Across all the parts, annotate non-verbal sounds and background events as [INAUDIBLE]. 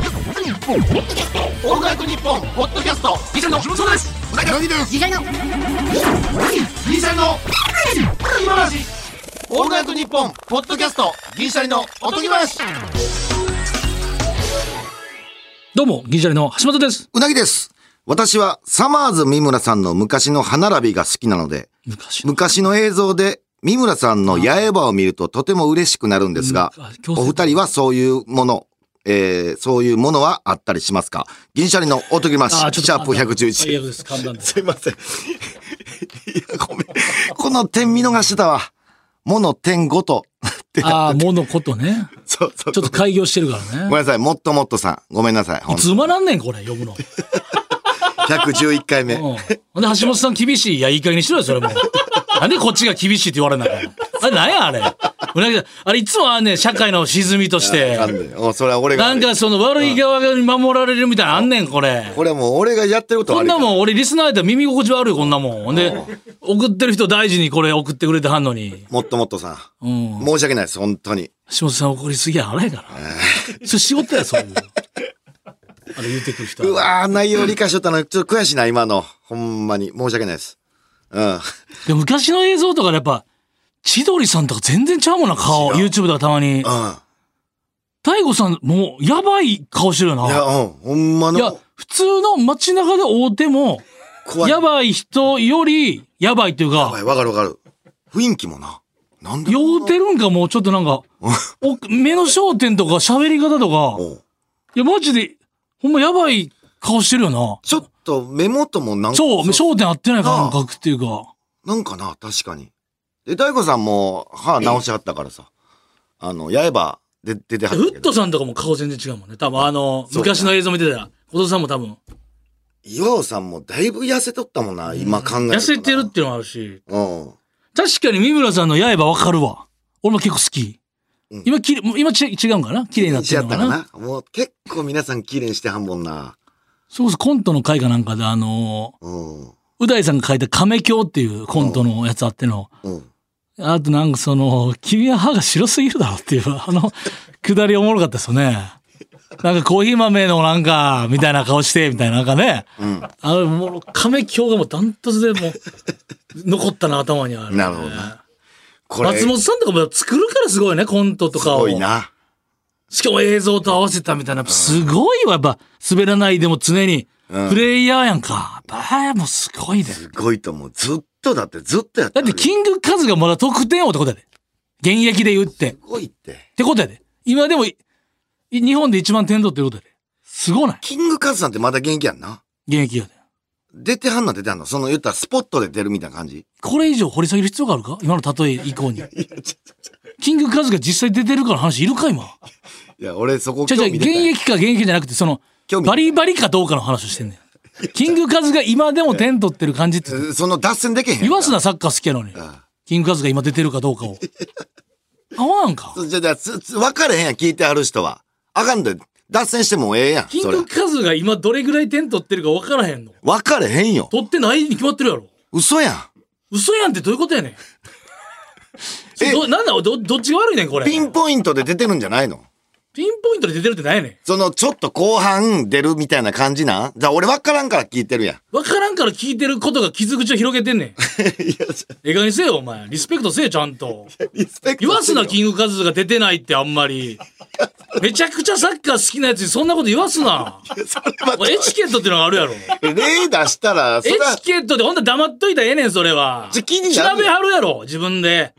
ンオールナイトニッポンポッドキャストギシャリの木本ですうなぎですギシャリのギシャリの今話オールナイトニッポンポッドキャストギシャリのおとぎ話どうも、銀シャリの橋本です。うなぎです。私はサマーズ三村さんの昔の歯並びが好きなので、昔の。昔の映像で三村さんの八重歯を見るととても嬉しくなるんですがお二人はそういうもの、えー、そういうものはあったりしますか？銀シャリのおとぎまし、シャープ最111。悪です、簡単です。[LAUGHS] すいません。いや、ごめん。この点見逃してたわ。もの点ごと。[LAUGHS] ああ、ものことね。そうそう。ちょっと開業してるからね。ごめんなさい。もっともっとさん。ごめんなさい。いつまらんねん、これ、呼ぶの。111回目。うん。ほんで、橋本さん厳しい。いや、いい加減にしろよ、それも。なんでこっちが厳しいって言われなあかんの？あれ、なんや、あれ？うなぎあれ、いつもあんねん、社会の沈みとして。なんでおそれは俺が。なんかその悪い側に守られるみたいなのあんねん、これ。これはもう俺がやってることこんなもん、俺リスナーやったら耳心地悪い、こんなもん。ほんで、送ってる人大事にこれ送ってくれてはんのに。もっともっとさん。うん。申し訳ないです、本当に。橋本さん怒りすぎや、あれやから。それ仕事や、そういう。あれ言うてくる人はうわー、内容理解しとったの、ちょっと悔しいな、今の。ほんまに。申し訳ないです。うん。で昔の映像とかでやっぱ、千鳥さんとか全然ちゃうもんな、顔。YouTube とかたまに。うん。大悟さん、もう、やばい顔してるよいや、な。うん。ほんまいやの、、普通の街中で会うても、怖い。やばい人より、やばいっていうか、やばい、わかるわかる。雰囲気もな。なんで酔うてるんかもうちょっとなんか、お目の焦点とか喋り方とか、うんいや、マジで、ほんまやばい顔してるよな。ちょっと目元もなんか、そう、焦点合ってない感覚っていうか。なんかな、確かに。で、大悟さんも歯直しはったからさ。あの、八重歯で出てはったけど。フットさんとかも顔全然違うもんね。多分あの、昔の映像見てたら、小藤さんも多分、岩尾さんもだいぶ痩せとったもんな、今考えるとな痩せてるっていうのもあるし、うん。確かに三村さんの刃わかるわ。俺も結構好き。うん今きれ、今ち違うんかな？綺麗になってるのかな？かな？もう結構皆さん綺麗にしてはんもんな。そうそう、コントの回かなんかで、あのうん。ー、う大さんが書いた亀鏡っていうコントのやつあっての、うん。あとなんかその、君は歯が白すぎるだろっていう、[LAUGHS] あの、くだりおもろかったですよね。なんかコーヒー豆のなんか、みたいな顔して、みたいな、なんかね。うん。あの、もう、亀鏡がもうダントツでもう、残ったな、頭にある、[LAUGHS] なるほどな。松本さんとかも作るからすごいね、コントとすかを。ごいな。しかも映像と合わせたみたいな、すごいわ、やっぱ、滑らないでも常に、うんプレイヤーやんか。やっぱ、もうすごいで。すごいと思う。ずっとだってずっとやってだって、キングカズがまだ得点王ってことやで。現役で言って。っすごいって。てことやで。今でも、い日本で一番点取ってることやで。すごないキングカズさんってまだ元気やんな。現役やで。出てはんの出てはんの？その言ったらスポットで出るみたいな感じ？これ以上掘り下げる必要があるか？今の例え以降に。[LAUGHS] キングカズが実際出てるから話いるか今。いや、俺そこじゃじゃ現役か現役じゃなくて、その、バリバリかどうかの話をしてんねん。キングカズが今でも点取ってる感じって。えその脱線できへん。言わすな、サッカー好きやのに。あキングカズが今出てるかどうかを。合わんか。あじゃあ、じゃあつつ分かれへんやん、聞いてはる人は。あかんで、脱線してもええやん。それキング。カズが今どれぐらい点取ってるか分からへんの。分かれへんよ。取ってないに決まってるやろ。嘘やん。嘘やんってどういうことやねん。[LAUGHS] それどなんだど、どっちが悪いねん、これ。ピンポイントで出てるんじゃないの？ピンポイントで出てるってないやねん。その、ちょっと後半出るみたいな感じなん？じゃあ俺分からんから聞いてるやん。分からんから聞いてることが傷口を広げてんねん。[LAUGHS] いや、ええにせよ、お前。リスペクトせえ、ちゃんと。リスペクト言わすな、キンングカズが出てないってあんまり。めちゃくちゃサッカー好きなやつにそんなこと言わすな。エチケットってのがあるやろ。例出したら、そエれはチケットでほんと黙っといたらええねん、それは。じゃ気になる調べはるやろ、自分で。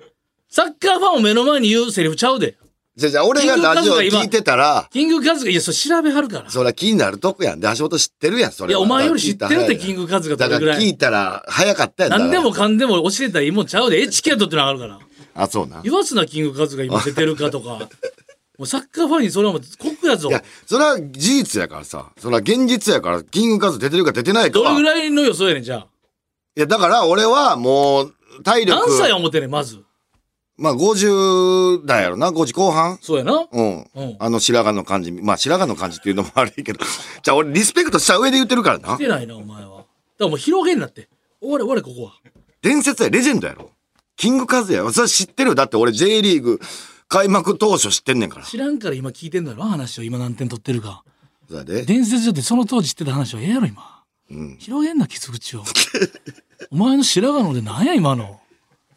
サッカーファンを目の前に言うセリフちゃうで。じゃあじゃあ俺がラジオ聞いてたら、キングカズが、いや、それ調べはるから。そりゃ気になるとこやん。で、橋本知ってるやん、それは。いや、お前より知ってるって、キングカズがだどれぐらい。から聞いたら早かったやん。何でもだかかんでも教えたらいいもんちゃうで。エチケットってのがあるから。らあ、そうな。い言わすな、キングカズが今出てるかとか。[LAUGHS] もうサッカーファンにそれはもう酷やぞ。や、それは事実やからさ。それは現実やから、キングカズ出てるか出てないかは。どれぐいらいの予想やねん、じゃあ。や、だから俺はもう、体力。何歳思ってんねん、まず。まあ、50代やろな、50後半そうやな。うん。うんあの白髪の感じ。まあ、白髪の感じっていうのも悪いけど。[LAUGHS] じゃあ、俺、リスペクトした上で言ってるからな来。てないな、お前は。だからもう広げんなって。終われ終われ、ここは。伝説や、レジェンドやろ。キングカズや。それ知ってる？よ。だって俺 J リーグ開幕当初知ってんねんから。知らんから今聞いてんだろ、話を。今何点取ってるか。それで。伝説だってその当時知ってた話はええやろ、今。うん。広げんな、傷口を。お前の白髪のでなんや、今の。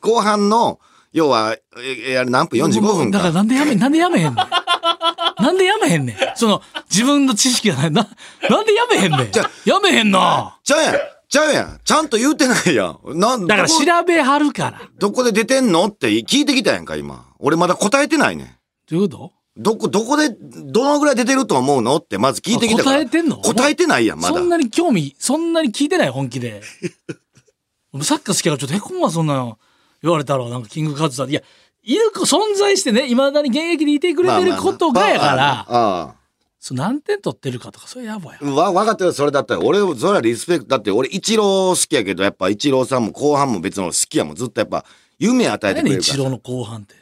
後半の、要は、え、えあれ何分 ?45 分だからか。なんでやめ、なんでやめへんねん。[LAUGHS] なんでやめへんねん？その、自分の知識がない。な、なんでやめへんねん？じゃやめへんな。ちゃうやん。ちゃうやん。ちゃんと言うてないやん。なんだから調べはるから。どこで出てんの？って聞いてきたやんか、今。俺まだ答えてないねん。どういうこと？どこ、どこで、どのぐらい出てると思うの？ってまず聞いてきたから。あ答えてんの？答えてないやん、まだそ。んなに興味、そんなに聞いてない本気で。[LAUGHS] サッカー好きやからちょっとへこむわ、そんなの。言われたら、なんかキングカズさん。いや、いる子、存在してね、未だに現役でいてくれてることがやから、ああ。そう何点取ってるかとか、それやばい。わ、分かってる、それだったら。俺、それはリスペクト。だって俺、イチロー好きやけど、やっぱイチローさんも後半も別の好きやもん。ずっとやっぱ、夢与えて何やねん、くれるか一郎の後半って。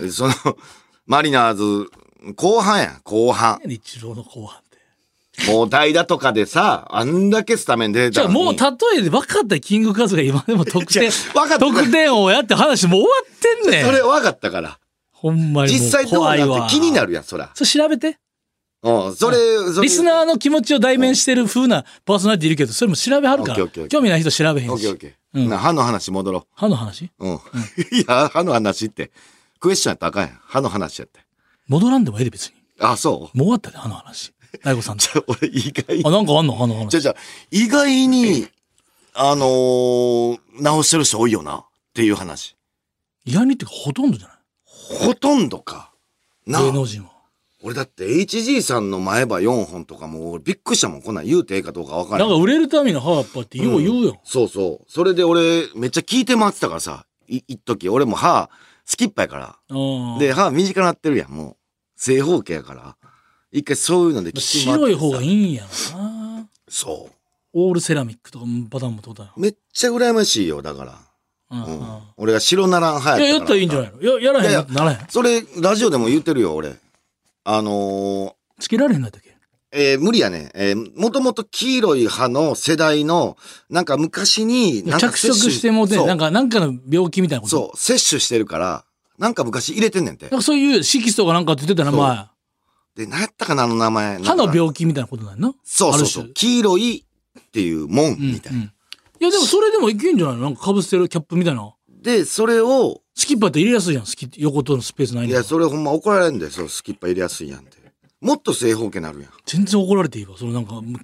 ら。その、マリナーズ、後半や、後半。何やねん、一郎の後半。もう代打とかでさ、あんだけスタメン出てじゃあ。もう例えで分かったよキングカズが今でも得点、[LAUGHS] 分かった得点王やって話もう終わってんねん。それ分かったから。ほんまに実際どう。なって気になるやん、そら。それ調べて。うん、それ、それ。リスナーの気持ちを代弁してる風なパーソナリティいるけど、それも調べはるから興味ない人調べへんし。オッケーオッケー。うんな歯の話戻ろ歯の話？う。うん。[LAUGHS] いや、歯の話って、クエスチョンやったらあかんやん。歯の話やって。戻らんでもええで別に。あ、そう？もう終わったで、歯の話。大悟さんと。じゃあ俺意外あ、なんかあんの？歯の話。じゃあじゃあ意外に、あのー、直してる人多いよな。っていう話。意外にってほとんどじゃない？ほとんどか。なあ芸能人は。俺だって HG さんの前歯4本とかもう俺びっくりしたもん。こんなん言うてええかどうかわからん。なんか売れるための歯やっぱってよう言うよ。そうそう。それで俺めっちゃ聞いて回ってたからさ。い、一時俺も歯、スキッパやから。うん。で、歯短くなってるやん、もう。正方形やから。一回そういうので聞き回って白い方がいいいんやろな。そオールセラミックとかパターンもどうだよ。う。めっちゃ羨ましいよ、だから。うんう。うんん俺が白ならん歯やったから。いや、やったらいいんじゃないの？や、やらへんいやいやってならへん。それ、ラジオでも言ってるよ、俺。あのー、つけられへんのやったっけ？えー無理やね。えーもともと黄色い歯の世代の、なんか昔に、なんか着色してもうて、そうなんか、なんかの病気みたいなこと？そう、摂取してるから、なんか昔入れてんねんてなん。かそういう色素とかなんかって言ってたな、そう前。で、何やったかな、あの名前。歯の病気みたいなことなんやな。そうそうそう黄色いっていうもん、みたいな。うんうんいや、でもそれでもいけんじゃない？のなんかかぶせてるキャップみたいな。で、それを、スキッパーって入れやすいやん。スキ横とのスペースないいや、それほんま怒られるんだよ。そう、スキッパ入れやすいやんって。もっと正方形なるやん。全然怒られていいわ。それなんか、む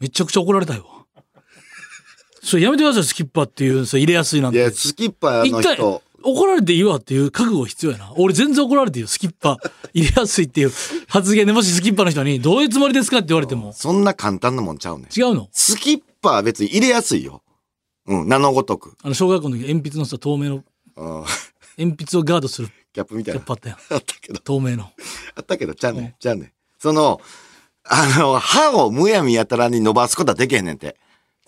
めちゃくちゃ怒られたいわ。それやめてください、スキッパーっていう、それ入れやすいなんていや、。スキッパ一回の人、怒られていいわっていう覚悟必要やな。俺全然怒られていいよ。スキッパー入れやすいっていう発言でもしスキッパーの人にどういうつもりですかって言われてもそんな簡単なもんちゃうねん。違うの？スキッパは別に入れやすいよ。うん、名のごとく。あの小学校の時鉛筆のさ透明のうん、鉛筆をガードするキャップみたいなキャッ。プあったやん。あったけど、透明の。あったけど、ちゃうねん、ちゃうねん。その、あの、歯をむやみやたらに伸ばすことはできへんねんて。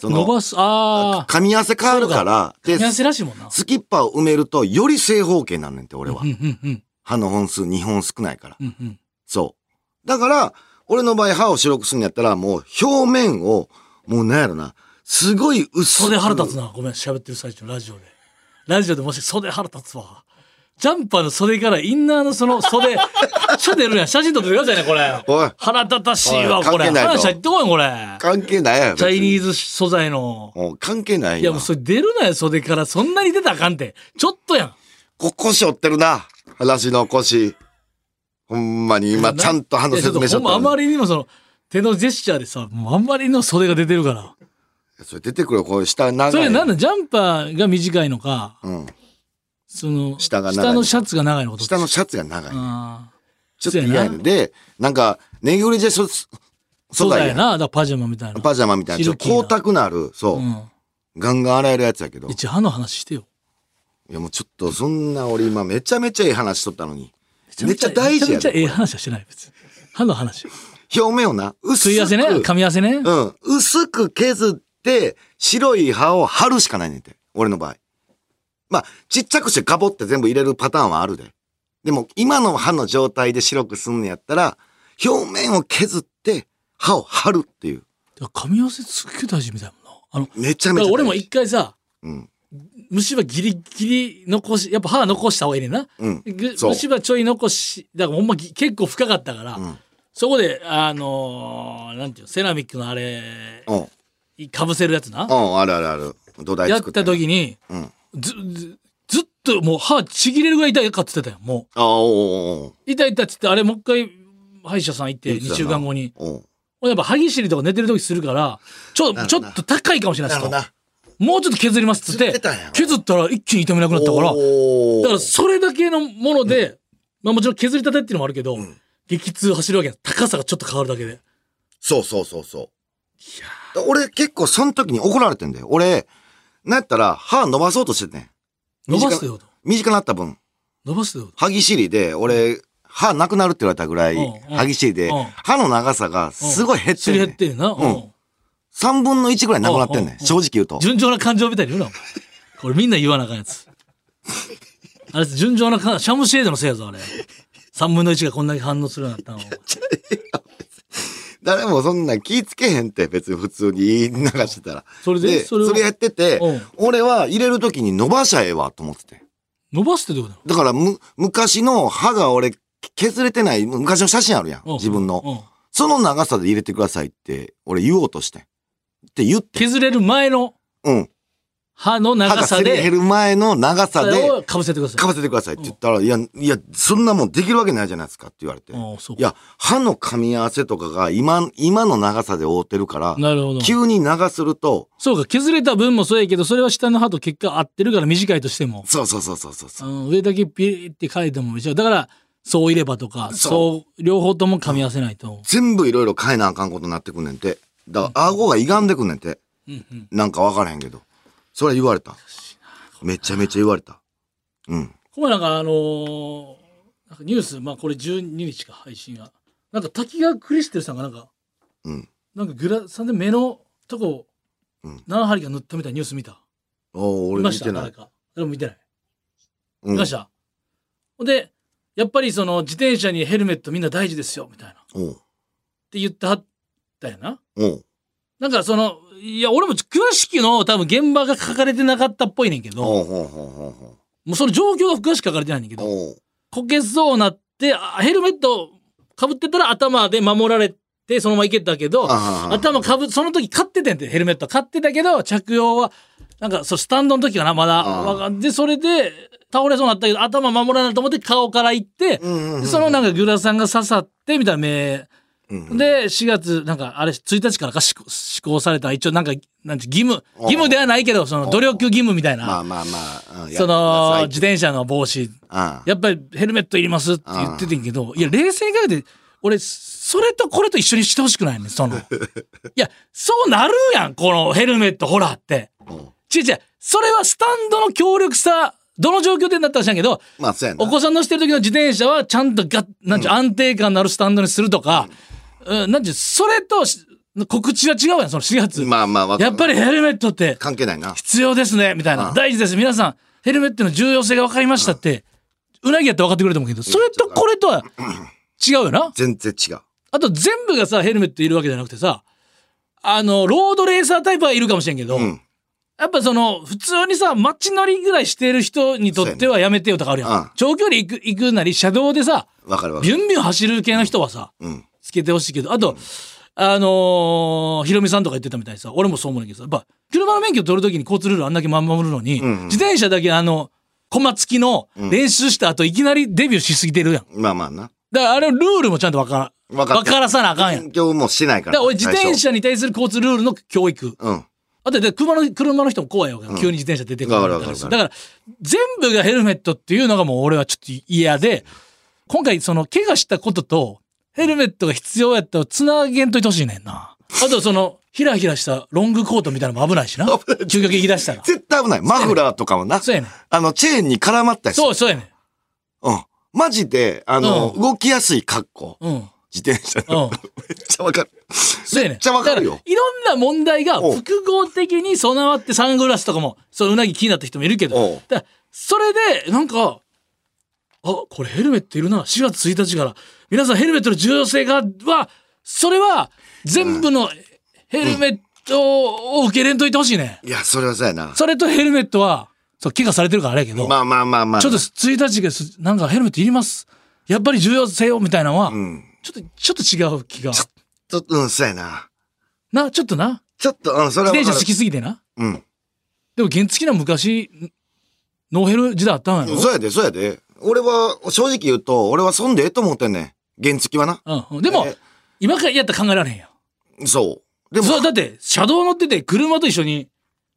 伸ばす、ああ。噛み合わせ変わるから、で組み合わせらしいもんな。スキッパーを埋めると、より正方形なんねんて、俺はう。んうんうん。歯の本数2本少ないから。うんうん。そう。だから、俺の場合歯を白くするんやったら、もう表面を、もうなんやろな、すごい薄く。袖腹立つな。ごめん、喋ってる最中のラジオで。ラジオでもし袖腹立つわ。ジャンパーの袖からインナーのその袖、ちょ出るやん。写真撮ってくださいね、これ。おい腹立たしいわ、これ。話入ってこい、これ。関係ないやろ。チャイニーズ。ズ素材の。関係ないいや、もうそれ出るなよ、袖から。そんなに出たらあかんて。ちょっとやん。こ腰折ってるな。話の腰。ほんまに今、ちゃんと歯のいやちょっ説明しとったあまりにもその、手のジェスチャーでさ、もうあんまりの袖が出てるから。それ出てくるよ、こう下長い。それなんだ、ジャンパーが短いのか、うん。その、下が長い下のシャツが長いのこと。下のシャツが長い。あちょっと嫌やねんで、なんか、ネギ売りでそ、素素材やん。材やな。だからパジャマみたいな。パジャマみたいな、ちょっと光沢のある、そう、うん。ガンガン洗えるやつやけど。い一応歯の話してよ。やもうちょっと、そんな俺今めちゃめちゃいい話しとったのに。めっちゃ大事やめちゃめちゃええで。話はしてない、別に。歯の話。表面をな、薄く。吸い合わせね。噛み合わせね。うん。薄く削って、白い歯を貼るしかないねんて。俺の場合。まあ、ちっちゃくしてガボって全部入れるパターンはあるで。でも、今の歯の状態で白くすんのやったら、表面を削って、歯を貼るっていう。噛み合わせすっげえ大事みたいもんな。あの、めちゃめちゃ俺も一回さ、うん。虫歯ギリギリ残し、やっぱ歯残した方がいいねんな。うん虫歯ちょい残し、だからほんまぎ結構深かったから、んそこで、あのーなんていうのセラミックのあれ、うん。かぶせるやつな。うん、あるあるある。土台やっ。た時に、うん。ず、ず、ともう歯ちぎれるぐらい痛いかって言ってたよ。もああ、おうおう。痛い痛いっつって、あれもう一回、歯医者さん行って、2言ってたな週間後に。おう俺やっぱ歯ぎしりとか寝てる時するから、ちょ、ちょっと高いかもしれない。なるほどな。もうちょっと削りますっつって削ってたんやろ削ったら一気に痛めなくなったから、おだからそれだけのもので、まあもちろん削りたてっていうのもあるけど、激痛走るわけや高さがちょっと変わるだけで。そうそうそうそう。俺結構その時に怒られてんだよ。俺、なんやったら歯伸ばそうとしててん。伸ばすってこと短なった分、伸ばすってこと歯ぎしりで、俺、歯なくなるって言われたぐらい歯ぎしりでうん、歯の長さがすごい減ってすりんねん。減ってんな。ううんん。3分の1ぐらいなくなってんねん。正直言うと。順調な感情みたいに言うな。これみんな言わなあかんやつ。[LAUGHS] あれ、順調な感シャムシェードのせいやぞ、あれ。3分の1がこんだけ反応するようになったの。誰もそんな気ぃつけへんって、別に普通に言い流してたら。それで？それやっててうん、俺は入れる時に伸ばしゃええわと思ってて。伸ばすってどういうこだからむ、昔の歯が俺、削れてない、昔の写真あるやん。と自分の。うんその長さで入れてくださいって、俺言おうとして。って言って。削れる前の？うん。歯の歯長さがすり減で、る前の長さで、かぶせてください。かばせてくださいって言ったら、いや、いや、そんなもんできるわけないじゃないですかって言われて。いや、歯の噛み合わせとかが今、今の長さで覆ってるから、なるほど。急に長すると、そうか、削れた分もそうやけど、それは下の歯と結果合ってるから短いとしても。そうそうそうそうそう上だけピリって書いても一緒。だから、そういればとか、そう両方とも噛み合わせないと。全部いろいろ変えなあかんことになってくんねんて。だから、顎が歪んでくんねんて。うんうん。なんかわからへんけど。それ言われた。めちゃめちゃ言われた。うん。これなんかあのーなんかニュース、まあこれ12日か、配信が。なんか滝川クリステルさんがなんか、うん。なんかグラさんで目のとこ、うん何針か塗ったみたいなニュース見た。おー俺見てない。誰か。誰も見てない。うん見ました？ほんで、やっぱりその自転車にヘルメットみんな大事ですよ、みたいな。って言ってはったよな。なんかその、いや、俺も詳しくの多分現場が書かれてなかったっぽいねんけど、おうほうほうほうほもうその状況が詳しく書かれてないねんけど、うおうこけそうなって、あヘルメットかぶってたら頭で守られて、そのまま行けたけど、ああ頭かぶ、その時買っててんて、ヘルメット買ってたけど、着用は、なんか、そう、スタンドの時かな、まだ。ああわかんで、それで、倒れそうになったけど、頭守らないと思って顔から行って、うんうんうんでそのなんかグラサンが刺さって、みたいな目。うんうん。で、4月、なんか、あれ、1日からか施行施行された、一応なんか、なんて、義務、義務ではないけど、その、努力義務みたいな、まあまあまあ。うん。その、や自転車の帽子、あやっぱりヘルメットいりますって言っててんけど、いや、冷静に考えて、俺、それとこれと一緒にしてほしくないねんその。[LAUGHS] いや、そうなるやん、このヘルメット、ほらって。うん。違う違う、それはスタンドの強力さ、どの状況でなったらしいんやけど、まあ。お子さん乗せてる時の自転車はちゃんとが、なんちゅう、安定感のあるスタンドにするとか、うん、なんちゅう、それとし告知は違うやん、その4月。まあまあやっぱりヘルメットって関係ないな。必要ですね、みたいな。うん大事です。皆さん、ヘルメットの重要性が分かりましたって、うなぎやって分かってくれると思うけど、それとこれとは違うよな？全然違う。あと全部がさ、ヘルメットいるわけじゃなくてさ、あの、ロードレーサータイプはいるかもしれんけど、うん。やっぱその、普通にさ、街乗りぐらいしてる人にとってはやめてよとかあるやん。うん長距離行く、行くなり、車道でさ、わかるわかる。ビュンビュン走る系の人はさ、うん。つけてほしいけど、あと、あのー、ヒロミさんとか言ってたみたいにさ、俺もそう思うんだけどさ、やっぱ、車の免許取るときに交通ルールあんだけ守るのに、うんうん自転車だけあの、コマ付きの練習した後、いきなりデビューしすぎてるやん。まあまあな。だからあれルールもちゃんとわから、わからさなあかんやん。だ勉強もしてないか。からら俺自転車に対する交通ルールの教育。うん。あとで車の車の人も怖いわけよ、急に自転車出てくるわかるわかるわかるだから全部がヘルメットっていうのがもう俺はちょっと嫌で今回その怪我したこととヘルメットが必要やったらつなげんといてほしいねんな。あとそのひらひらしたロングコートみたいなのも危ないしな。[LAUGHS] 危ない。究極行き出したら。絶対危ない。マフラーとかもな。そうやねん。あの、チェーンに絡まったりする。そうそうやねうん。マジで、あの、うん。動きやすい格好。んうん。自転車の。うん。[LAUGHS] めっちゃわかる。そうやねん。めっちゃわかるよ。いろんな問題が複合的に備わってサングラスとかもそのうなぎ気になった人もいるけど。だそれでなんかあこれヘルメットいるな4月1日から皆さんヘルメットの重要性がはそれは全部のヘルメットを受け入れんといてほしいね、いや、それはそうやな。それとヘルメットはそう怪我されてるからあれやけど、まあまあまあまあ。ちょっと1日がすなんかヘルメットいりますやっぱり重要性をみたいなのは、うん。ちょっとちょっと違う気がちょっと、うん、そうやな。なちょっとなちょっと、うん、それは自転車好きすぎてなうん。でも原付な昔ノーヘル時代あったんやろ？そうやで、そうやで。俺は、正直言うと、俺は損でええと思ってんねん。原付はな。うんうん、でも、え今からやったら考えられへんやん。そう。でも、そうだって車道乗ってて車と一緒に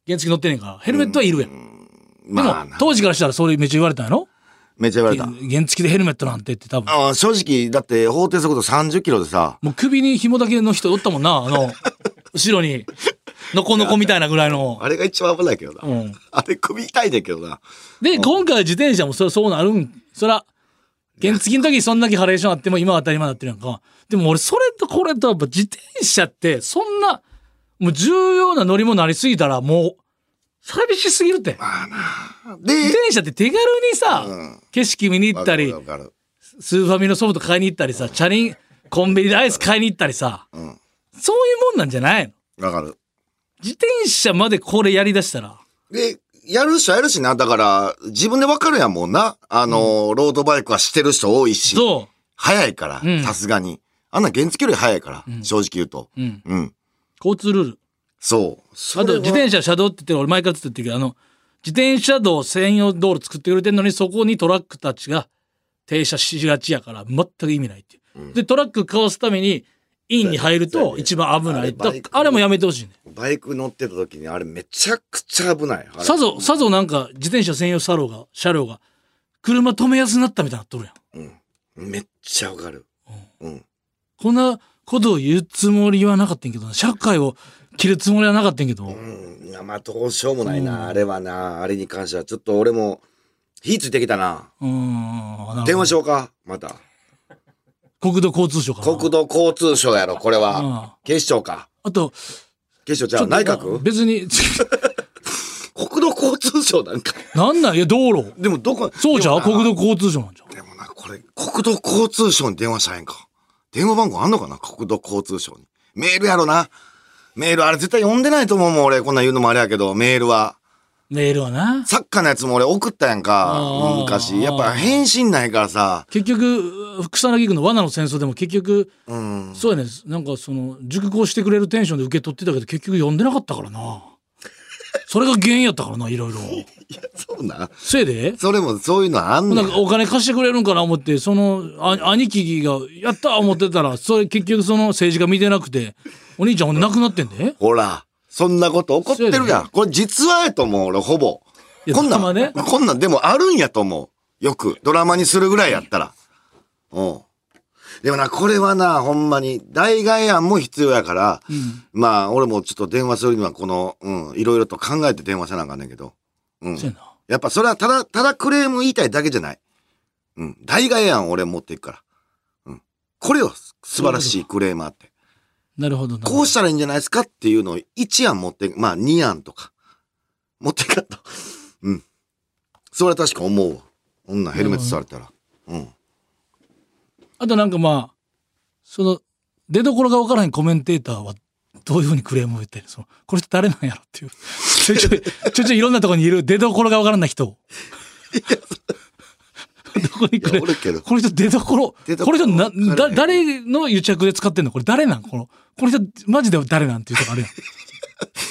原付乗ってんねんからヘルメットはいるやん。でも、まあな、当時からしたらそれめっちゃ言われたんやろ？めっちゃ言われた。原付でヘルメットなんてって多分。ああ正直、だって法定速度30キロでさ、もう首に紐だけの人おったもんな、あの、[LAUGHS] 後ろに、のこのこみたいなぐらいの。あれが一番危ないけどな。うん。あれ首痛いねんけどな。で、今回自転車もそそうなるん？そら、原付の時そんだけハレーションあっても今は当たり前になってるやんか。でも俺それとこれとやっぱ自転車ってそんな、もう重要な乗り物ありすぎたらもう、寂しすぎるって。で、自転車って手軽にさ、うん景色見に行ったりスーファミのソフト買いに行ったりさ、チャリン、コンビニでアイス買いに行ったりさ、る。うん。そういうもんなんじゃないの？わかる。自転車までこれやりだしたら。で、やる人やるしな。だから、自分でわかるやんもんな。あのー、ロードバイクはしてる人多いし。そ早いからうん、さすがに。あんな原付より早いから、正直言うと。う。うん。うん。交通ルール。そう。そあと自転車車道って言ってる俺前からずっと言ってるけど、あの、自転車道専用道路作ってくれてんのにそこにトラックたちが停車しがちやから全く意味ないっていう。で、トラックかわすためにインに入ると一番危ない。だあれあれもやめてほしいね。バイク乗ってた時にあれめちゃくちゃ危ない。さぞ、さぞなんか自転車専用車両が、車両が、車止めやすくなったみたいになっとるやん。めっちゃわかる。うん。こんなことを言うつもりはなかったんけどな、社会を切るつもりはなかったんけど、うん。いや、まあどうしようもないな。あれはな。あれに関してはちょっと俺も火ついてきたな。うーん、電話しょようかまた。国土交通省かな。国土交通省やろ、これは。うん警視庁か。あと、警視庁じゃあ内閣？別に、[LAUGHS] 国土交通省なんか。なんなん？いや、道路。でもどこ？そうじゃうでもな国土交通省なんじゃうでもな、これ、国土交通省に電話したらええんか。電話番号あんのかな？国土交通省に。メールやろな。メール、あれ絶対読んでないと思うもん、俺。こんなん言うのもあれやけど、メールは。メールはな。サッカーのやつも俺送ったやんか。昔。やっぱ返信ないからさ。結局、草薙君の罠の戦争でも結局、うん。そうやねなんかその、熟考してくれるテンションで受け取ってたけど、結局読んでなかったからな。それが原因やったからな、いろいろ。[LAUGHS] いや、そうな。せいで？それもそういうのあんねんなんかお金貸してくれるんかな思って、その、あ兄貴が、やったー思ってたら、それ結局その政治家見てなくて、お兄ちゃんほんで亡くなってんで？ほら。そんなこと起こってるやん。これ実話やと思う、俺、ほぼ。こんなん、こんなんでもあるんやと思う。よく。ドラマにするぐらいやったら。うん。でもな、これはな、ほんまに、代替案も必要やから、まあ、俺もちょっと電話するには、この、うん、いろいろと考えて電話せなあかんねんけど。うん。やっぱそれはただ、ただクレーム言いたいだけじゃない。うん。代替案俺持っていくから。うん。これよ、素晴らしいクレーマーって。なるほどな。こうしたらいいんじゃないですかっていうのを1案持って、まあ2案とか、持っていかんと。[LAUGHS] うん。それは確か思うわ。女ヘルメットされたら。うん。あとなんかまあ、その、出所が分からへんコメンテーターは、どういうふうにクレームを言ってるその、この人誰なんやろっていう。ちょいちょい、ちょいちょいいろんなところにいる出所が分からない人。[LAUGHS] どこにくれこの人出所出所この人なだ誰の癒着で使ってんの？これ誰なん？このこの人マジで誰なんっていうとこあるやん [LAUGHS]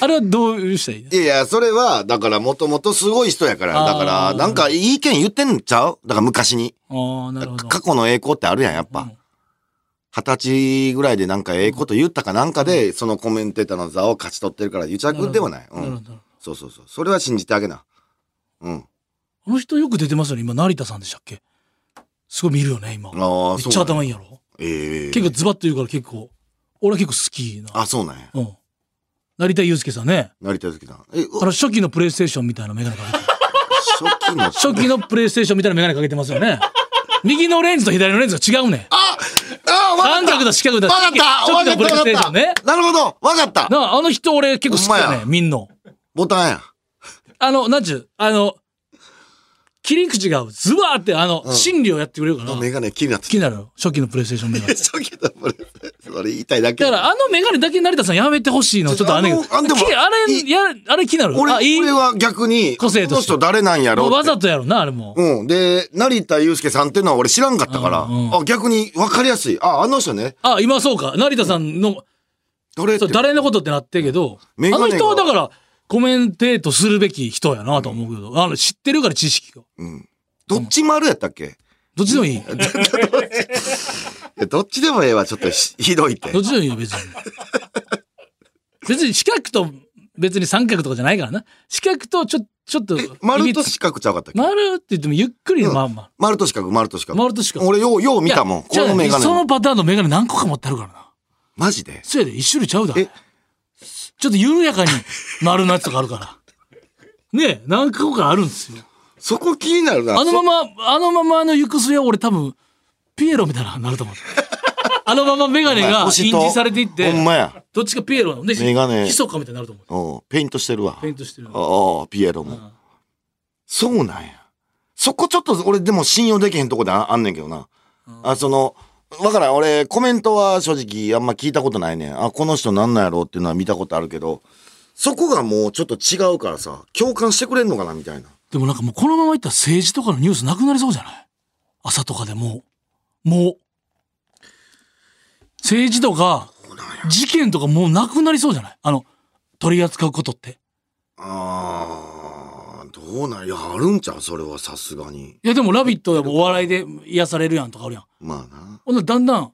あれはどういうしたらいい？いやいや、それは、だからもともとすごい人やから。だから、なんかいい意見言ってんちゃう？だから昔に。ああなるほど過去の栄光ってあるやん、やっぱ。二十歳ぐらいでなんかええこと言ったかなんかで、そのコメンテーターの座を勝ち取ってるから、癒着ではない。うん。そうそうそう。それは信じてあげな。うん。あの人よく出てますよね。今、成田さんでしたっけ？すごい見るよね、今。めああ、っちゃ。頭いいんやろ？ええ結構ズバッと言うから結構、俺は結構好きな。あ、そうなんや。うん。成田悠介さんね。成田好きだ。え、うあの初期のプレイステーションみたいなメガネかけてる。初期の？初期のプレイステーションみたいなメガネかけてますよね。[LAUGHS] 右のレンズと左のレンズが違うねん。ああ、わかった三角と四角だわかった初期のプレイステーションね。なるほどわかったなあ、あの人俺結構好きだねみんな。ボタンや。あの、なんちゅう、あの、切り口がズバーって、あの、うん心理をやってくれるから、メガネ気になって気になるよ。初期のプレイステーションメガネ。[LAUGHS] 初期のこれ、それ言いたいだけ。だから、あのメガネだけ成田さんやめてほしいの、ちょっとあれ、あれ、いや、あれ気になる？俺、あ、いい？俺は逆に、個性としてこの人誰なんやろうわざとやろな、あれも。うん。で、成田悠介さんっていうのは俺知らんかったから、うんうんあ、逆に分かりやすい。あ、あの人ね。あ、今そうか。成田さんの、誰誰のことってなってるけど、あメガネがの人はだから、コメンテートするべき人やなと思うけど、あの、知ってるから知識が。うん。どっち丸やったっけ？どっちでもいい。[LAUGHS] どっち？[LAUGHS] でもええわ、ちょっとひひどいってど。っちでもいいよ、別に。別に四角と別に三角とかじゃないからな。四角とちょ、ちょっと、丸と四角ちゃうかったっけ？丸って言ってもゆっくり、うんまあまあ。丸と四角、丸と四角。丸と四角俺、よう、よう見たもん。このメガネじゃあそのパターンのメガネ何個か持ってあるからな。マジで？そうやで、一種類ちゃうだ。えちょっと緩やかに丸のやつとかあるから。[LAUGHS] ねえ、何個かあるんですよ。そこ気になるな。あのまま、あのままの行く末は俺多分、ピエロみたいななると思う。[LAUGHS] あのままメガネが印字されていって、ほんまや。どっちかピエロなので、メガネひそかみたいになると思う。ペイントしてるわ。ペイントしてる。ああ、ピエロも。そうなんや。そこちょっと俺でも信用できへんとこでああんねんけどな。あ、その、わからん。俺、コメントは正直あんま聞いたことないねん。あ、この人なんなんやろうっていうのは見たことあるけど、そこがもうちょっと違うからさ、共感してくれんのかなみたいな。でもなんかもうこのままいったら政治とかのニュースなくなりそうじゃない？朝とかでもう。もう。政治とか、事件とかもうなくなりそうじゃない？あの、取り扱うことって。あー、どうなんや、あるんちゃう？それはさすがに。いやでも「ラビット!」でもお笑いで癒されるやんとかあるやん。まあな。ほんならだんだん、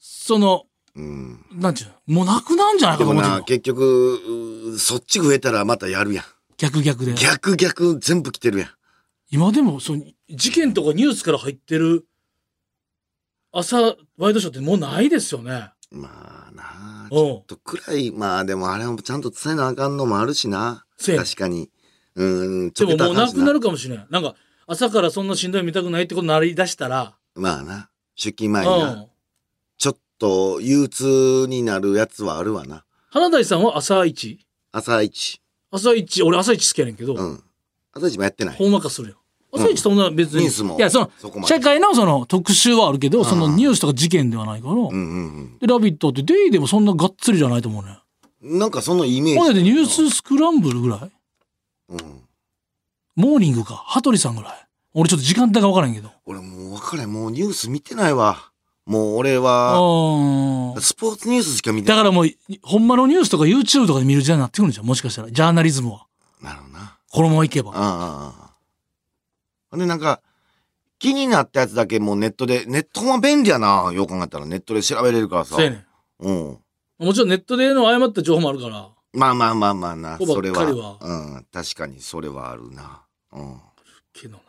その、うん。なんちゅうの？もうなくなんじゃないでもな、かと思ってる結局、うそっち増えたらまたやるやん。逆逆で。逆逆全部来てるやん。今でも、そう、事件とかニュースから入ってる朝、ワイドショーってもうないですよね。まあなあ、うんちょっとくらい、まあでもあれもちゃんと伝えなあかんのもあるしな。せや確かに。うん、でももうなくなる。るかもしれない。なんか、朝からそんなしんどい見たくないってことになりだしたら、まあな。出勤前うにな。ん。ちょっと憂鬱になるやつはあるわな。花大さんは朝一？朝一。朝一、俺朝一好きやねんけど、うん。朝一もやってない。ほんまかするよ。朝一そんな別に。ニュースもいや、その社会のその特集はあるけど、そのうんニュースとか事件ではないから、うんうんで、ラビットってデイでもそんながっつりじゃないと思うね。うん。なんかそのイメージ。でニューススクランブルぐらい？うん。モーニングか。羽鳥さんぐらい。俺ちょっと時間帯が分からんけど。俺もう分からん。もうニュース見てないわ。もう俺あは、ースポーツニュースしか見てない。だからもう、ほんまのニュースとか YouTube とかで見る時代になってくるんじゃん。もしかしたら。ジャーナリズムは。なるほどな。このままいけば。ああでなんか、気になったやつだけもうネットで、ネットは便利やな。よう考えたらネットで調べれるからさ。そうやねうん。ん。もちろんネットでの誤った情報もあるから。まあまあまあまあな。それは。うん。確かにそれはあるな。うん。けどな。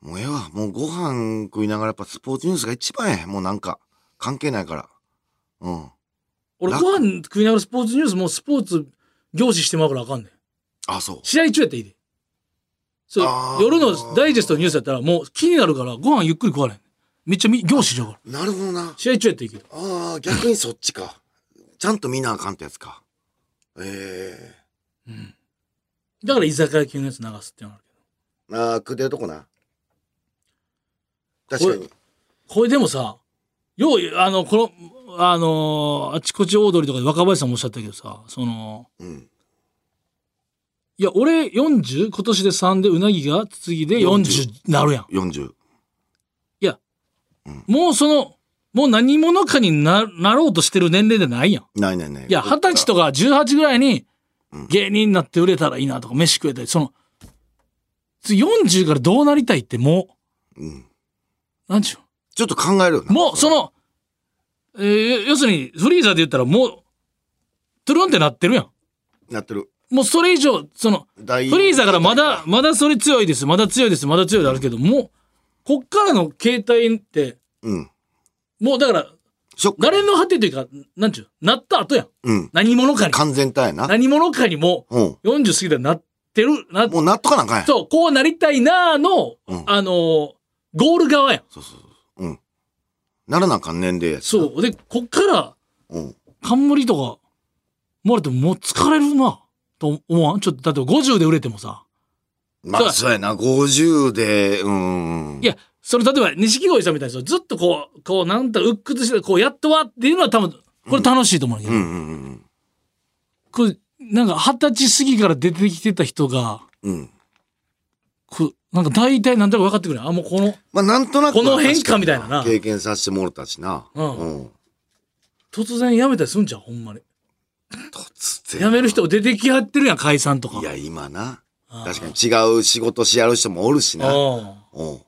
もうええわ。もうご飯食いながらやっぱスポーツニュースが一番ええ。もうなんか、関係ないから。うん。楽俺ご飯食いながらスポーツニュースもうスポーツ凝視してまうからあかんねん。あ、そう。試合中やったらいいで。そうあー夜のダイジェストのニュースやったらもう気になるからご飯ゆっくり食われん。めっちゃみ凝視しちゃうから。なるほどな。試合中やったらいいけど。ああ、逆にそっちか。ちゃんと見なあかんってやつか。えうん。だから居酒屋系のやつ流すっていうのあるけど。えああ、食ってるとこな。確かに。これでもさ、よう、あの、この、あのーあちこちオードリーとかで若林さんもおっしゃったけどさ、その、うん。いや、俺40、今年で3で、うなぎが次で40なるやん。40。いや、もうその、もう何者かにななろうとしてる年齢でないやん。ないないない。いや、二十歳とか18ぐらいに芸人になって売れたらいいなとか、飯食えたり、その、次40からどうなりたいってもうん。う、なんちゅうちょっと考えるよな。もう、その、えー要するに、フリーザーで言ったらもう、トゥルンってなってるやん。なってる。もうそれ以上、その、大フリーザーからまだ、まだそれ強いです、まだ強いです、まだ強いであるけど、もう、こっからの携帯って、うん。もうだから。誰の果てというか、なんちゅう、なった後やん。うん。何者かに。完全体やな。何者かにもうん。う、40過ぎたらなってる、な、もうなっとかなあかんやん。そう、こうなりたいなーの、うんあのーゴール側やん。そうそうそう。うん。ならなあかん年齢やし。そう。で、こっから、うん。冠とか、もらってももう疲れるな、と思わん？ちょっと、だって50で売れてもさ。そうまあ、そうやな。50で、うん。いや、それ例えば、錦鯉さんみたいにさずっとこう、こう、なんと鬱屈して、こう、やっとわっていうのは多分、これ楽しいと思うんだけど、うんうんうんこれ、なんか二十歳過ぎから出てきてた人が、うん。うん。こうなんか大体なんとなく分かってくるあ、もうこの、まあ、なんとなく。この変化みたいなな経験させてもらったしな。うんうん。突然辞めたりすんじゃん、ほんまに。突辞める人も出てきはってるやん、解散とか。いや、今な。確かに違う仕事しやる人もおるしな。うん。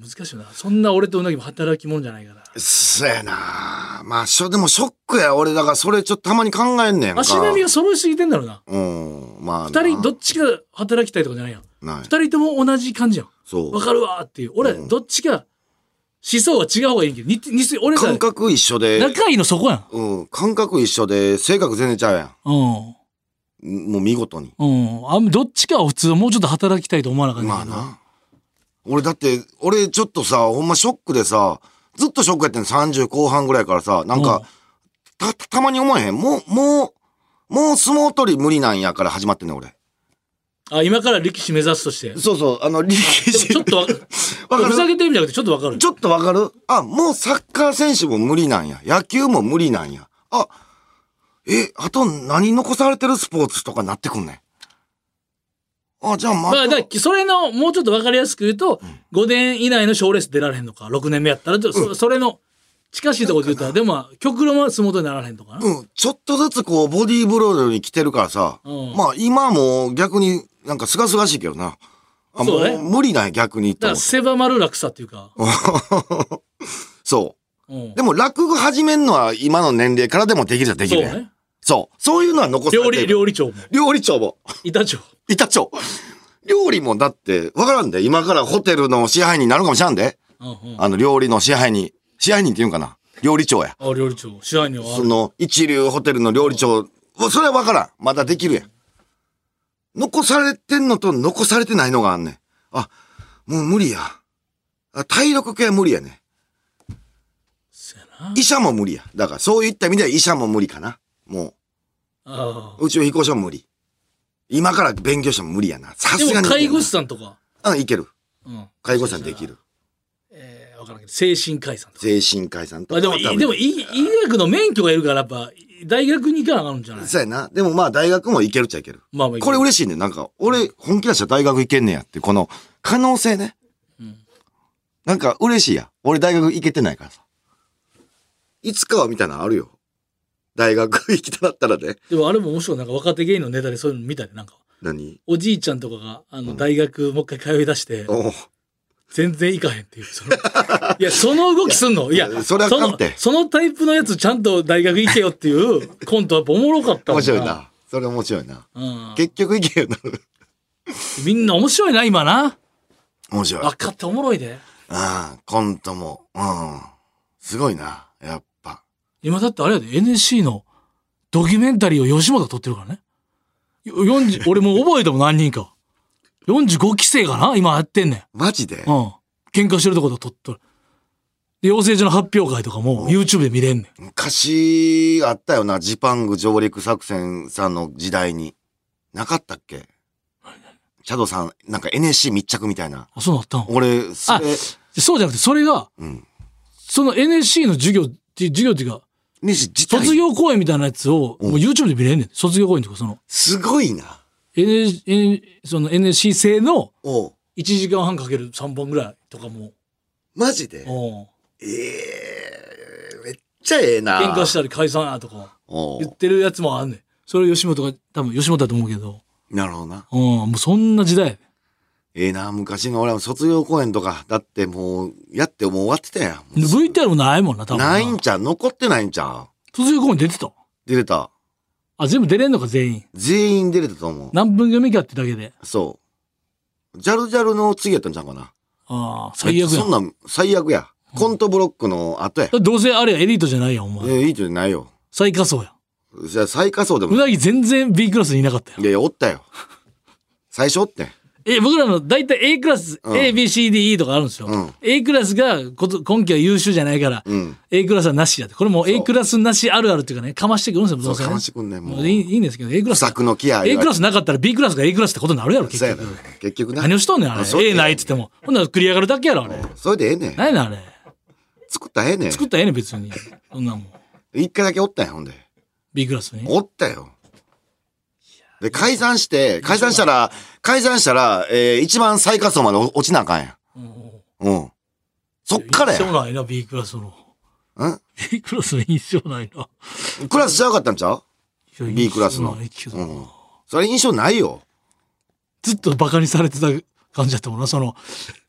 難しいよな。そんな俺とうなぎも働き者じゃないから。そうやな。まあ、しょ、でもショックや。俺、だからそれちょっとたまに考えんねんか。足並みが揃いすぎてんだろうな。うん。まあ。二人どっっちが働きたいとかじゃないやん。ない。二人とも同じ感じやん。そうわ。かるわーっていう。俺、うんどっちか、思想は違う方がいいけど、似て、似て、俺さ感、覚一緒で、仲いいのそこやん。うん。感覚一緒で、性格全然ちゃうやうん。ん。もう見事に。うん。あどっちかは普通もうちょっと働きたいと思わなかったけど。まあな。俺だって、俺ちょっとさ、ほんまショックでさ、ずっとショックやってんの30後半ぐらいからさ、なんか、た、たまに思えへん。もう、もう、もう相撲取り無理なんやから始まってんねん俺。あ、今から力士目指すとして。そうそう、あの、力士。ちょっとわ、わかる？ふざけてるんじゃなくてちょっとわかる。ちょっとわかる？あ、もうサッカー選手も無理なんや。野球も無理なんや。あ、え、あと何残されてるスポーツとかなってくんねん。あ、じゃあまあ、だそれの、もうちょっとわかりやすく言うと、5年以内の賞レース出られへんのか、6年目やったら、そそれの、近しいところで言ったら、でもまあ、極論は相撲取りにならへんとかな。うん、ちょっとずつこう、ボディーブロードに来てるからさ、うんまあ今も逆になんかすがすがしいけどな。あもそうねう無理なんや、逆にとだから。狭まる落差っていうか。[LAUGHS] そう。うんでも落語始めんのは今の年齢からでもできるじゃできる。そうね。そう。そういうのは残され料理、てる。料理長も。料理長も。板長。板長。料理もだって、わからんで。今からホテルの支配人になるかもしれんで。うんうん。あの、料理の支配人。支配人って言うんかな料理長や。あ、料理長。支配人はある。その、一流ホテルの料理長。それはわからん。まだできるやん。残されてんのと残されてないのがあんねん。あ、もう無理や。あ体力系は無理やね。医者も無理や。だからそういった意味では医者も無理かな。もあう、宇宙飛行士も無理。今から勉強しても無理やな。さすがに。も、介護士さんとか。うん、いける。うん。介護士さんできる。えー、わからんけど、精神科医さんとか。精神科医さんとかあでも、いでも、医医学の免許がいるから、やっぱ、大学に行かなあかんんじゃない？そうやな。でもまあ大学も行けるっちゃいける。まあまあ、これ嬉しいね。なんか、俺、本気出したら大学行けんねやって、この可能性ね。うんなんか嬉しいや。俺大学行けてないからさ。いつかはみたいなのあるよ。大学行きたなったらね。でもあれも面白い。なんか若手芸人のネタでそういうの見たで、なんか、何？おじいちゃんとかが、あの、大学もう一回通い出して、全然行かへんっていう。そのいや、その動きすんのいや、それはそのそのタイプのやつちゃんと大学行けよっていうコントやっぱおもろかった面白い。な。それ面白いな。うん。結局行けよな。みんな面白いな、今な。面白い。分かっておもろいで。うん、コントも。うん。すごいな。やっぱ。今だってあれやで、NSC のドキュメンタリーを吉本が撮ってるからね。よ40俺もう覚えても何人か。45期生かな？今やってんねん。マジで？うん。喧嘩してるとこで撮っとる。で、養成所の発表会とかも YouTube で見れんねん。昔あったよな。ジパング上陸作戦さんの時代に。なかったっけ？シャドウさん、なんか NSC 密着みたいな。あ、そうなったん？俺、それ、そうじゃなくて、それが、うん。その NSC の授業って、授業っていうか、卒業公演みたいなやつを、もう YouTube で見れんねん。卒業公演とか、その、すごいな。N、N、その NSC 製のおう1時間半かける3本ぐらいとかも、マジで？ええめっちゃええな。喧嘩したり解散やとか言ってるやつもあんねん。それ吉本が、多分吉本だと思うけど、なるほどな。うん、もうそんな時代。ええな、昔の俺は卒業公演とか、だってもう、やってもう終わってたやん。VTR もないもんな、多分。ないんちゃう？残ってないんちゃう？卒業公演出てた？出れた。あ、全部出れんのか、全員？全員出れたと思う。何分組かってだけで。そう。ジャルジャルの次やったんちゃうかな。ああ、最悪やん。そんなん、最悪や。コントブロックの後や。どうせあれや、エリートじゃないやん、お前。えいいじゃないよ。最下層やん。じゃあ最下層でも。うなぎ全然 B クラスにいなかったよ。いやいや、おったよ。最初おってん。え、僕らの大体 A クラス、うん A、B、C、D、E とかあるんですよ。うん A クラスがこと今期は優秀じゃないから、うん A クラスはなしやって。これもう A クラスなしあるあるっていうかね、かましてくるんですよ、どう。かましてくんねんもうもういいいいんですけど、A クラス。不作の気合 A クラスなかったら B クラスが A クラスってことになるやろ、結局そうやな。。結局な。何をしとんねん、あれ。そうや A ないっつっても。ほんなら繰り上がるだけやろ、あれ。それでええねん。何やねん、あれ。作ったらええねん。作ったらええねん、別に。そんなもん。一回だけおったんや、ほんで。B クラスに。おったよ。で、解散して、解散したら、解散したら、えー、一番最下層まで落ちなあかんやん。うん。そっからや。印象ないな、B クラスの。ん？B クラスの印象ないな。クラスちゃうかったんちゃう？B クラスのうん。それ印象ないよ。ずっとバカにされてた感じだったもんな、その、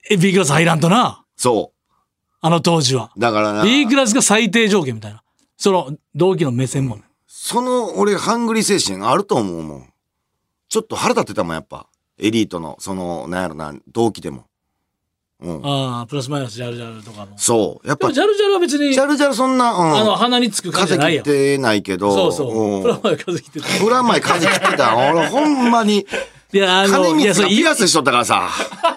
え、B クラス入らんとな。そあの当時は。う。だからな。B クラスが最低条件みたいな。その、同期の目線もね。その、俺、ハングリー精神あると思うもん。ちょっと腹立ってたもん、やっぱ。エリートの、その、なんやろな、同期でも。うん。ああ、プラスマイナスジャルジャルとかの。そう。やっぱ、ジャルジャルは別に、ャルジャルそんな、うん。あの、鼻につく感じじゃないやん。風切ってないけど。そうそう。んプラマイ風切ってた。プラマイ風切ってた。俺、ほんまに。いや、あの、いや、金光がピアスしとったからさ。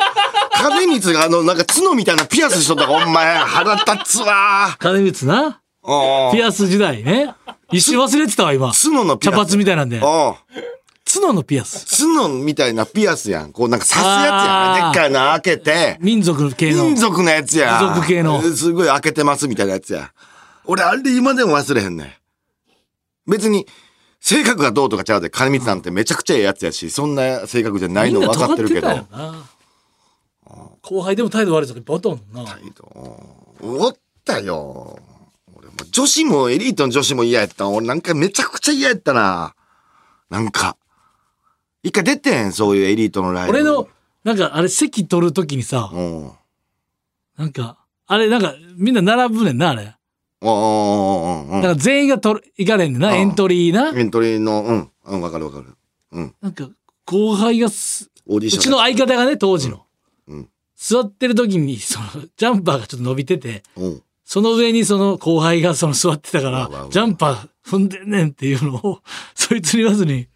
[LAUGHS] 金光があの、なんか角みたいなピアスしとったから、お前、腹立つわ。金光な？うんピアス時代ね。一瞬忘れてたわ、今。角のピアス。茶髪みたいなんで。うん。角のピアス。角みたいなピアスやん。こうなんか刺すやつやん。でっかいの開けて。民族系の。民族のやつや。民族系のすごい開けてますみたいなやつや。俺、あれ今でも忘れへんねん。別に、性格がどうとかちゃうで、金光なんてめちゃくちゃええやつやし、そんな性格じゃないの分かってるけど。後輩でも態度悪いとかいっぱいあったもんな。おったよ。俺も女子もエリートの女子も嫌やった。俺なんかめちゃくちゃ嫌やったな。なんか。一回出てん、そういうエリートのライブ。俺の、なんか、あれ、席取るときにさ、うん。なんか、あれ、なんか、みんな並ぶねんな、あれ。おおおおおだから全員が取る、行かれんねんな、うんエントリーな。エントリーの、うん、うん、わかるわかる。うん。なんか、後輩がす、オーディション。うちの相方がね、当時の。うん。座ってる時に、その、ジャンパーがちょっと伸びてて、うん。その上にその後輩がその座ってたかうわうわうわ、らジャンパー踏んでんねんっていうのを、そいつに言わずに、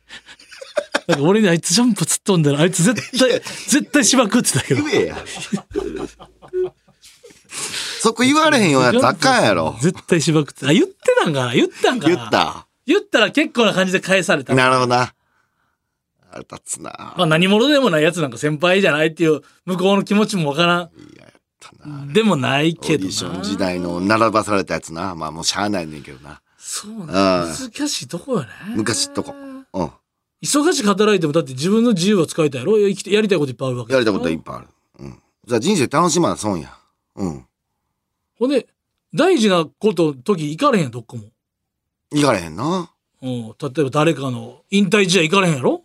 なんか俺にあいつジャンプ突っ飛んだら、あいつ絶対、絶対しばくってたけど。言えや。そこ言われへんようなやつあかんやろ。絶対しばくって。あ、言ってたんかな？言ったんかな？言った。言ったら結構な感じで返された。なるほどな。あれ立つな。まあ何者でもないやつなんか先輩じゃないっていう向こうの気持ちもわからん。でもないオーけどな。ディション時代の並ばされたやつな。まあもうしゃあないねんけどな。そうなん難しいとこよね。昔っとこ。うん。忙しく働いてもだって自分の自由は使いたいやろ生きてやりたいこといっぱいあるわけやりたいことはいっぱいある。うん。じゃあ人生楽しまな損や。うん。ほんで、大事なこと、時行かれへんやん、どっかも。行かれへんな。うん。例えば誰かの引退試合行かれへんやろ？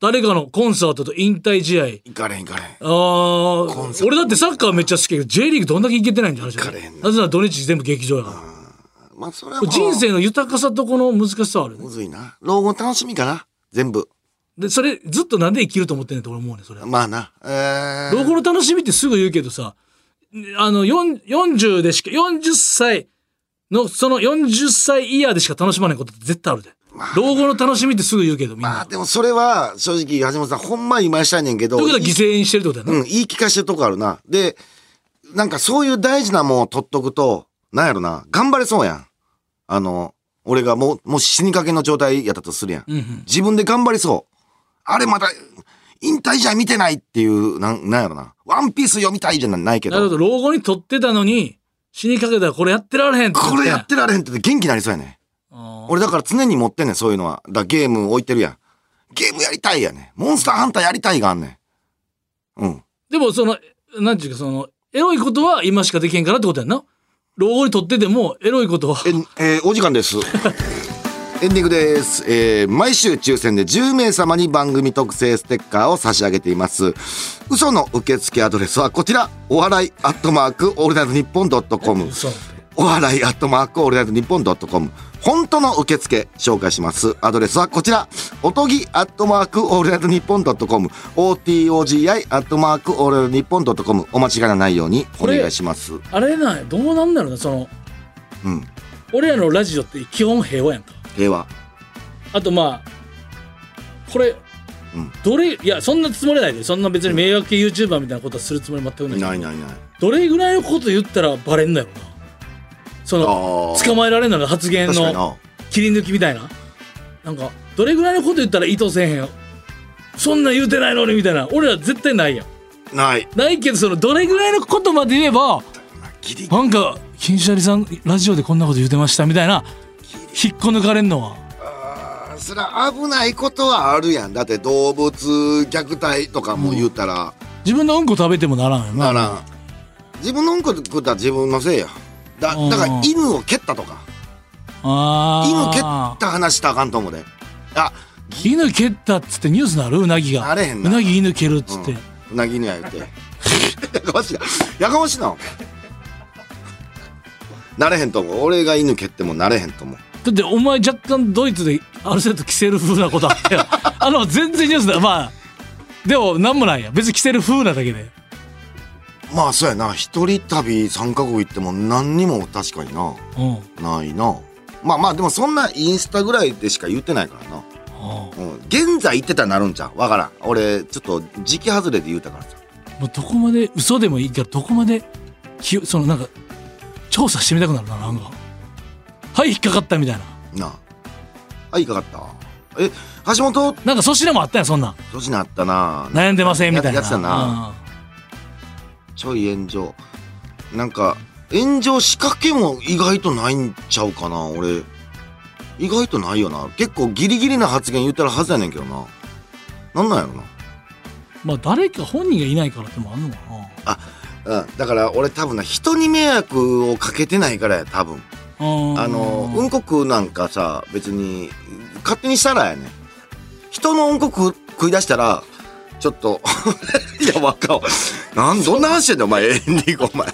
誰かのコンサートと引退試合。行かれへん行かれへん。あー俺だってサッカーめっちゃ好きやけど、J リーグどんだけ行けてないんじゃ話行かれへんななぜなら土日全部劇場やから。まあそれは人生の豊かさとこの難しさはあるねむずいな。老後の楽しみかな。全部。で、それずっとなんで生きると思ってんねんって俺思うねん、それ。まあな。えー、老後の楽しみってすぐ言うけどさ、あの、4 40でしか、40歳の、その40歳イヤーでしか楽しまないことって絶対あるで。老後の楽しみってすぐ言うけど、みんな。まあでもそれは正直橋本さんほんま今したいねんけど。ということ？は犠牲にしてるってことやな。うん、言い聞かしてるとこあるな。で、なんかそういう大事なもんを取っとくと、なんやろな、頑張れそうやん。あの、俺がもう、もし死にかけの状態やったとするやん。うんうん。自分で頑張りそう。あれまだ、引退じゃ見てないっていう、なん、なんやろな。ワンピース読みたいじゃないけど、なるほど、老後に取ってたのに、死にかけたらこれやってられへんってこれやってられへんって元気になりそうやね。俺だから常に持ってんねん、そういうのは。だゲーム置いてるやん。ゲームやりたいやねん。モンスターハンターやりたいがあんねん。うん。でもその、なんていうかその、エロいことは今しかできへんからってことやんな。老後に取ってても、エロいことは。え、えーお時間です。[LAUGHS] エンディングです。えー、毎週抽選で10名様に番組特製ステッカーを差し上げています。嘘の受付アドレスはこちら。お笑いアットマークオールナイトニッポンドットコム。嘘お笑いアットマークオールナイトニッポンドットコム。本当の受付紹介します。アドレスはこちら。おとぎアットマークオールナイトニッポンドットコム。OTOGI アットマークオールナイトニッポンドットコム。お間違いのないようにお願いします。あれなんやどうなんだろうなそのうん。俺らのラジオって基本平和やんか平和。あとまあこれ、うんどれいやそんなつもりないでそんな別に迷惑系 YouTuber みたいなことはするつもり全くないないないない。どれぐらいのこと言ったらバレんだよなその。捕まえられんのが発言の。切り抜きみたいな。なんかどれぐらいのこと言ったら意図せえへんそんなん言うてないのにみたいな。俺ら絶対ないやん。ない。ないけどそのどれぐらいのことまで言えばなんか金シャリさんラジオでこんなこと言うてましたみたいな。引っこ抜かれんのは。あそりゃ危ないことはあるやん。だって動物虐待とかも言うたら、自分のうんこ食べてもならんよな。ならん。自分のうんこ食ったら自分のせいやだだからうん犬を蹴ったとか。あ犬蹴あった話したらあかんと思うで。あ犬蹴ったっつってニュースなる？うなぎが。なれへんな。うなぎ犬蹴るっつって、うなぎ犬や言うて。[LAUGHS] やかましい。なやかましいな。なれへんと思う。俺が犬蹴ってもなれへんと思う。だってお前若干ドイツである程度着せる風なことあったよあの全然ニュースだまあでもなんもないや。別に着せる風なだけでまあそうやな。一人旅三カ国行っても何にも確かにな。うん。ないな。まあまあでもそんなインスタぐらいでしか言ってないからな。あうん、現在言ってたらなるんちゃう？わからん。俺ちょっと時期外れで言うたからさ。あもうどこまで嘘でもいいからどこまできそのなんか調査してみたくなるななんか。はい引っかかったみたいな。なあ。あいかかった？え橋本？なんか粗品もあったやんそんなん。年なったな。悩んでませんみたいな。ややってたな、ちょい炎上。なんか炎上仕掛けも意外とないんちゃうかな俺。意外とないよな。結構ギリギリな発言言ってるはずやねんけどな。なんなんやろな。うんまあ誰か本人がいないからってのもあんのかな。うん、だから俺多分な人に迷惑をかけてないからや多分。あのうんこ食うなんかさ別に勝手にしたらやね人のうんこ食食い出したらちょっと [LAUGHS] いやわかんなんどんな話してんだお前エンディングお前。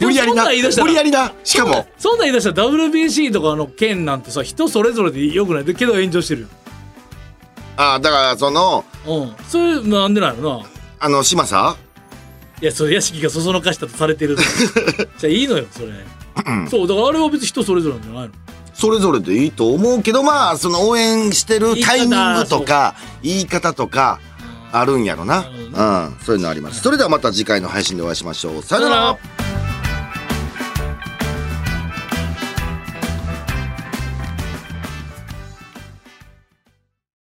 無理やりな無理やりなしかも。そんなん言い出したら WBC とかの件なんてさ人それぞれでよくない？けど炎上してるよあだからそのうん。それなんでないのな。あの島さいやそれ屋敷がそそのかしたとされてる [LAUGHS] じゃあいいのよそれ。そうだからあれは別に人それぞれなんじゃないの。それぞれでいいと思うけどまあその応援してるタイミングとか言い方とかあるんやろな。うん。そういうのあります。それではまた次回の配信でお会いしましょう。さよなら